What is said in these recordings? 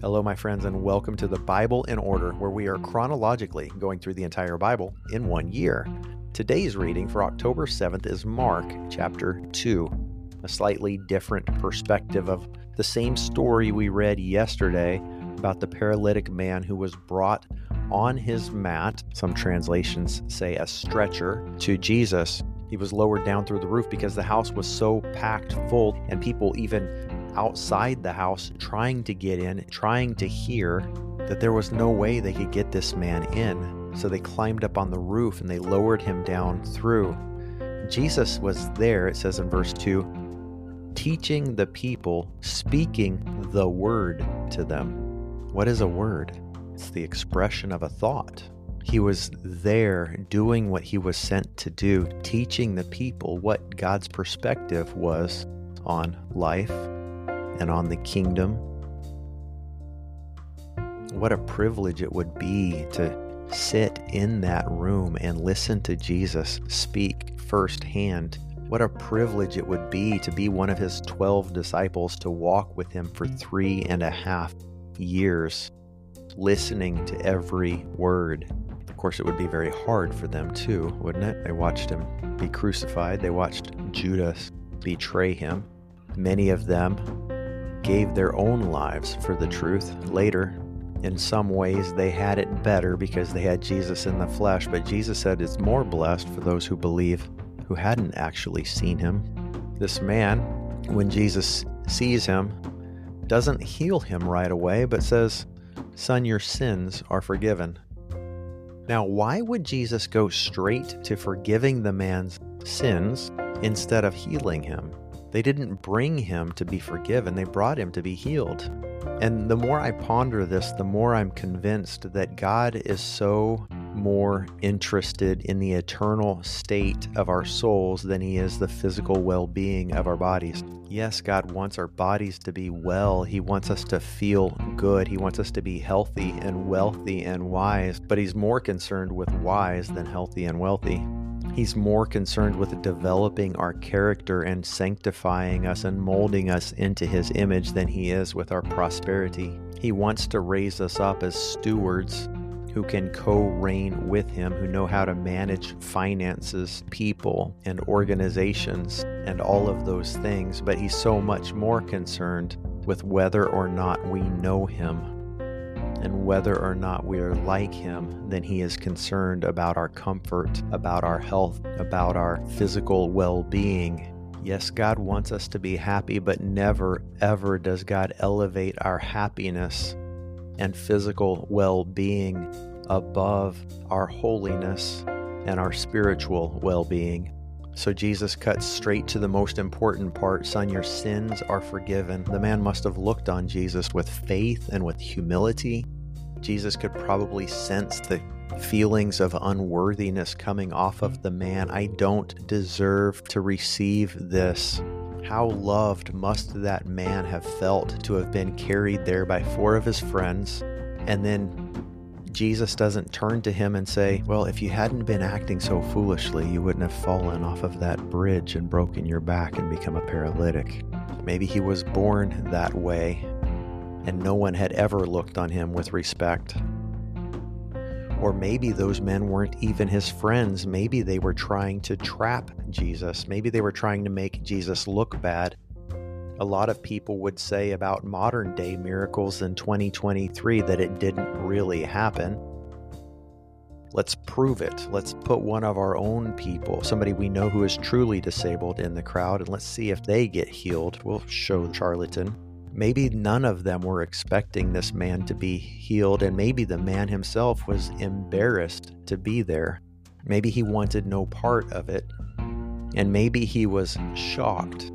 Hello, my friends, and welcome to the Bible in Order, where we are chronologically going through the entire Bible in one year. Today's reading for October 7th is Mark chapter 2, a slightly different perspective of the same story we read yesterday about the paralytic man who was brought on his mat, some translations say a stretcher, to Jesus. He was lowered down through the roof because the house was so packed full, and people even outside the house trying to get in, trying to hear that there was no way they could get this man in. So they climbed up on the roof and they lowered him down through. Jesus was there, it says in verse 2, teaching the people, speaking the word to them. What is a word? It's the expression of a thought. He was there doing what he was sent to do, teaching the people what God's perspective was on life and on the kingdom. What a privilege it would be to sit in that room and listen to Jesus speak firsthand. What a privilege it would be to be one of his 12 disciples, to walk with him for three and a half years, listening to every word. Of course, it would be very hard for them too, wouldn't it? They watched him be crucified, they watched Judas betray him. Many of them gave their own lives for the truth. Later, in some ways, they had it better because they had Jesus in the flesh, but Jesus said it's more blessed for those who believe who hadn't actually seen him. This man, when Jesus sees him, doesn't heal him right away, but says, Son, your sins are forgiven. Now, why would Jesus go straight to forgiving the man's sins instead of healing him? They didn't bring him to be forgiven, they brought him to be healed. And the more I ponder this, the more I'm convinced that God is so more interested in the eternal state of our souls than he is the physical well being of our bodies. Yes, God wants our bodies to be well. He wants us to feel good. He wants us to be healthy and wealthy and wise, but he's more concerned with wise than healthy and wealthy. He's more concerned with developing our character and sanctifying us and molding us into His image than He is with our prosperity. He wants to raise us up as stewards who can co reign with Him, who know how to manage finances, people, and organizations, and all of those things. But He's so much more concerned with whether or not we know Him and whether or not we are like Him, then He is concerned about our comfort, about our health, about our physical well being. Yes, God wants us to be happy, but never, ever does God elevate our happiness and physical well being above our holiness and our spiritual well being. So Jesus cuts straight to the most important part Son, your sins are forgiven. The man must have looked on Jesus with faith and with humility. Jesus could probably sense the feelings of unworthiness coming off of the man. I don't deserve to receive this. How loved must that man have felt to have been carried there by four of his friends and then Jesus doesn't turn to him and say, Well, if you hadn't been acting so foolishly, you wouldn't have fallen off of that bridge and broken your back and become a paralytic. Maybe he was born that way, and no one had ever looked on him with respect. Or maybe those men weren't even his friends. Maybe they were trying to trap Jesus. Maybe they were trying to make Jesus look bad a lot of people would say about modern day miracles in 2023 that it didn't really happen. Let's prove it. Let's put one of our own people, somebody we know who is truly disabled, in the crowd, and let's see if they get healed. We'll show charlatan. Maybe none of them were expecting this man to be healed, and maybe the man himself was embarrassed to be there. Maybe he wanted no part of it, and maybe he was shocked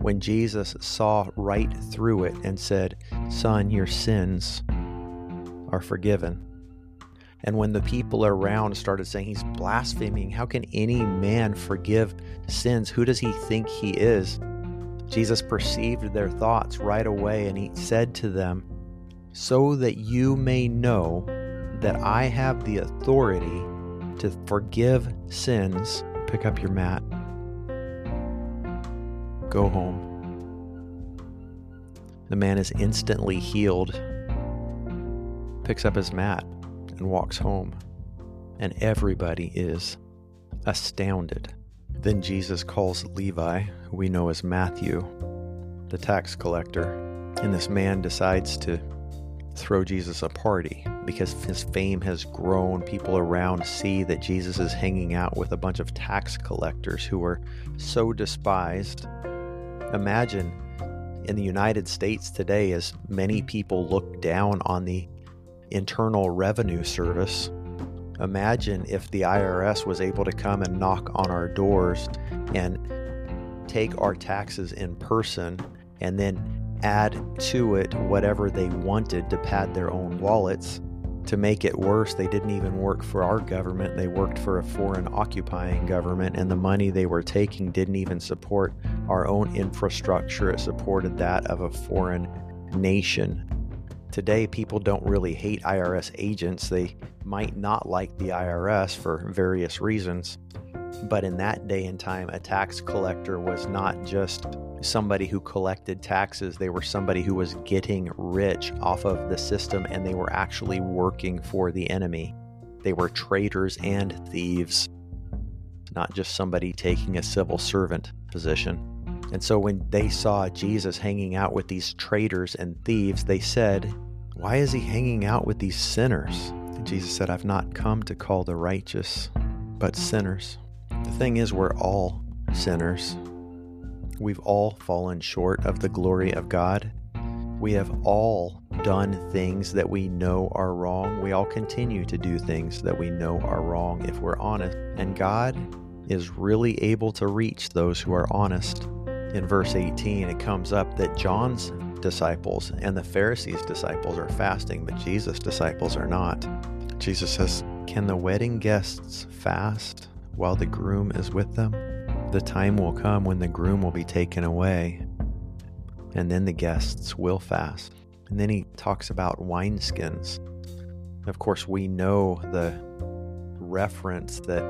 when Jesus saw right through it and said, Son, your sins are forgiven. And when the people around started saying he's blaspheming, how can any man forgive sins? Who does he think he is? Jesus perceived their thoughts right away and he said to them, So that you may know that I have the authority to forgive sins, pick up your mat Go home. The man is instantly healed. picks up his mat, and walks home. And everybody is astounded. Then Jesus calls Levi, who we know as Matthew, the tax collector, and this man decides to throw Jesus a party because his fame has grown. People around see that Jesus is hanging out with a bunch of tax collectors who are so despised. Imagine in the United States today, as many people look down on the Internal Revenue Service. Imagine if the IRS was able to come and knock on our doors and take our taxes in person and then add to it whatever they wanted to pad their own wallets. To make it worse, they didn't even work for our government, they worked for a foreign occupying government, and the money they were taking didn't even support our own infrastructure, it supported that of a foreign nation. Today, people don't really hate IRS agents. They might not like the IRS for various reasons. But in that day and time, a tax collector was not just somebody who collected taxes, they were somebody who was getting rich off of the system and they were actually working for the enemy. They were traitors and thieves, not just somebody taking a civil servant position. And so when they saw Jesus hanging out with these traitors and thieves, they said, Why is he hanging out with these sinners? And Jesus said, I've not come to call the righteous, but sinners. The thing is, we're all sinners. We've all fallen short of the glory of God. We have all done things that we know are wrong. We all continue to do things that we know are wrong if we're honest. And God is really able to reach those who are honest. In verse 18, it comes up that John's disciples and the Pharisees' disciples are fasting, but Jesus' disciples are not. Jesus says, Can the wedding guests fast while the groom is with them? The time will come when the groom will be taken away, and then the guests will fast. And then he talks about wineskins. Of course, we know the reference that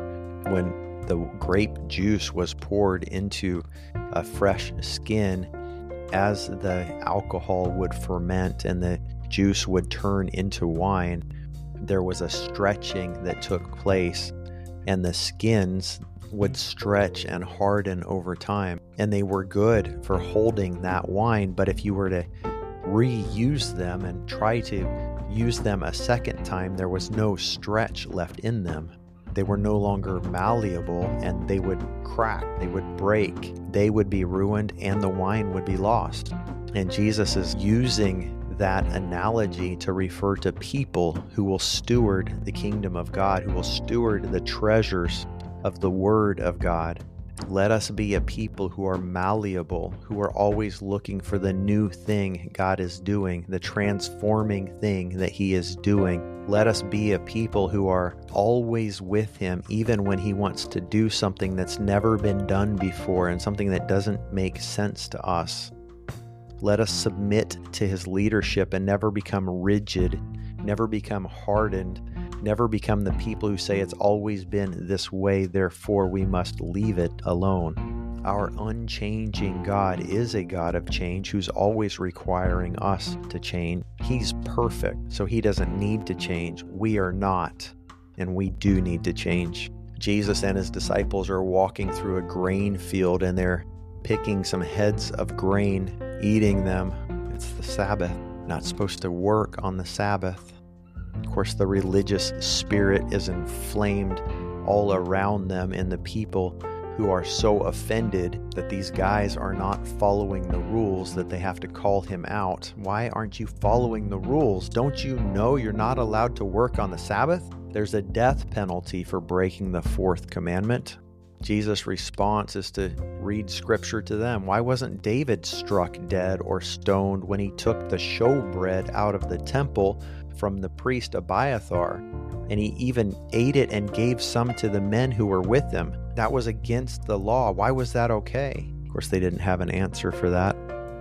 when the grape juice was poured into a fresh skin, as the alcohol would ferment and the juice would turn into wine, there was a stretching that took place, and the skins would stretch and harden over time, and they were good for holding that wine. But if you were to reuse them and try to use them a second time, there was no stretch left in them. They were no longer malleable and they would crack, they would break, they would be ruined, and the wine would be lost. And Jesus is using that analogy to refer to people who will steward the kingdom of God, who will steward the treasures of the Word of God. Let us be a people who are malleable, who are always looking for the new thing God is doing, the transforming thing that He is doing. Let us be a people who are always with Him, even when He wants to do something that's never been done before and something that doesn't make sense to us. Let us submit to His leadership and never become rigid, never become hardened Never become the people who say it's always been this way, therefore we must leave it alone. Our unchanging God is a God of change who's always requiring us to change. He's perfect, so he doesn't need to change. We are not, and we do need to change. Jesus and his disciples are walking through a grain field and they're picking some heads of grain, eating them. It's the Sabbath. Not supposed to work on the Sabbath. Of course, the religious spirit is inflamed all around them, and the people who are so offended that these guys are not following the rules that they have to call him out. Why aren't you following the rules? Don't you know you're not allowed to work on the Sabbath? There's a death penalty for breaking the fourth commandment. Jesus' response is to read scripture to them. Why wasn't David struck dead or stoned when he took the showbread out of the temple from the priest Abiathar, and he even ate it and gave some to the men who were with him. That was against the law. Why was that okay? Of course, they didn't have an answer for that.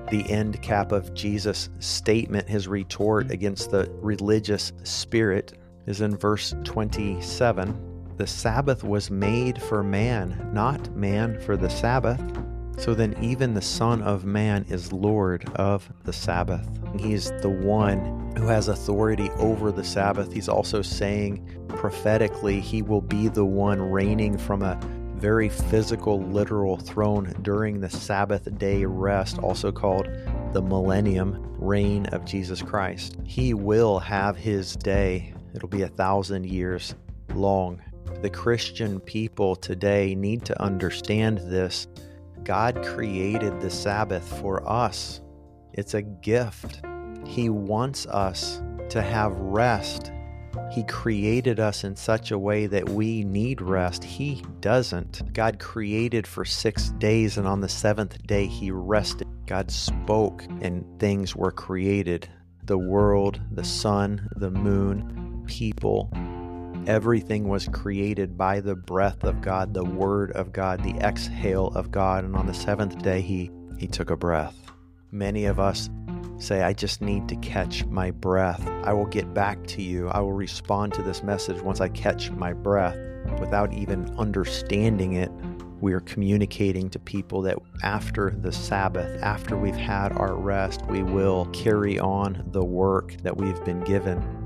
The end cap of Jesus' statement, his retort against the religious spirit, is in verse 27. The Sabbath was made for man, not man for the Sabbath. So then, even the Son of Man is Lord of the Sabbath. He's the one who has authority over the Sabbath. He's also saying prophetically, he will be the one reigning from a very physical, literal throne during the Sabbath day rest, also called the millennium reign of Jesus Christ. He will have his day, it'll be a thousand years long. The Christian people today need to understand this. God created the Sabbath for us, it's a gift. He wants us to have rest he created us in such a way that we need rest. He doesn't. God created for six days, and on the seventh day, He rested. God spoke, and things were created the world, the sun, the moon, people. Everything was created by the breath of God, the word of God, the exhale of God. And on the seventh day, He, he took a breath. Many of us Say, I just need to catch my breath. I will get back to you. I will respond to this message once I catch my breath. Without even understanding it, we are communicating to people that after the Sabbath, after we've had our rest, we will carry on the work that we've been given.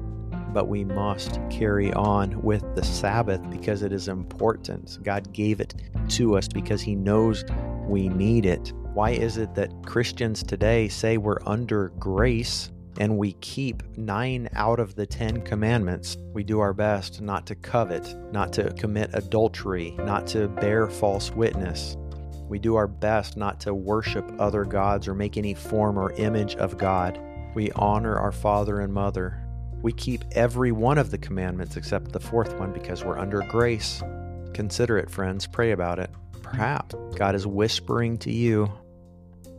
But we must carry on with the Sabbath because it is important. God gave it to us because He knows we need it. Why is it that Christians today say we're under grace and we keep nine out of the Ten Commandments? We do our best not to covet, not to commit adultery, not to bear false witness. We do our best not to worship other gods or make any form or image of God. We honor our father and mother. We keep every one of the commandments except the fourth one because we're under grace. Consider it, friends. Pray about it. Perhaps God is whispering to you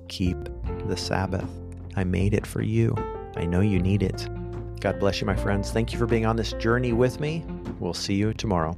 keep the Sabbath. I made it for you. I know you need it. God bless you, my friends. Thank you for being on this journey with me. We'll see you tomorrow.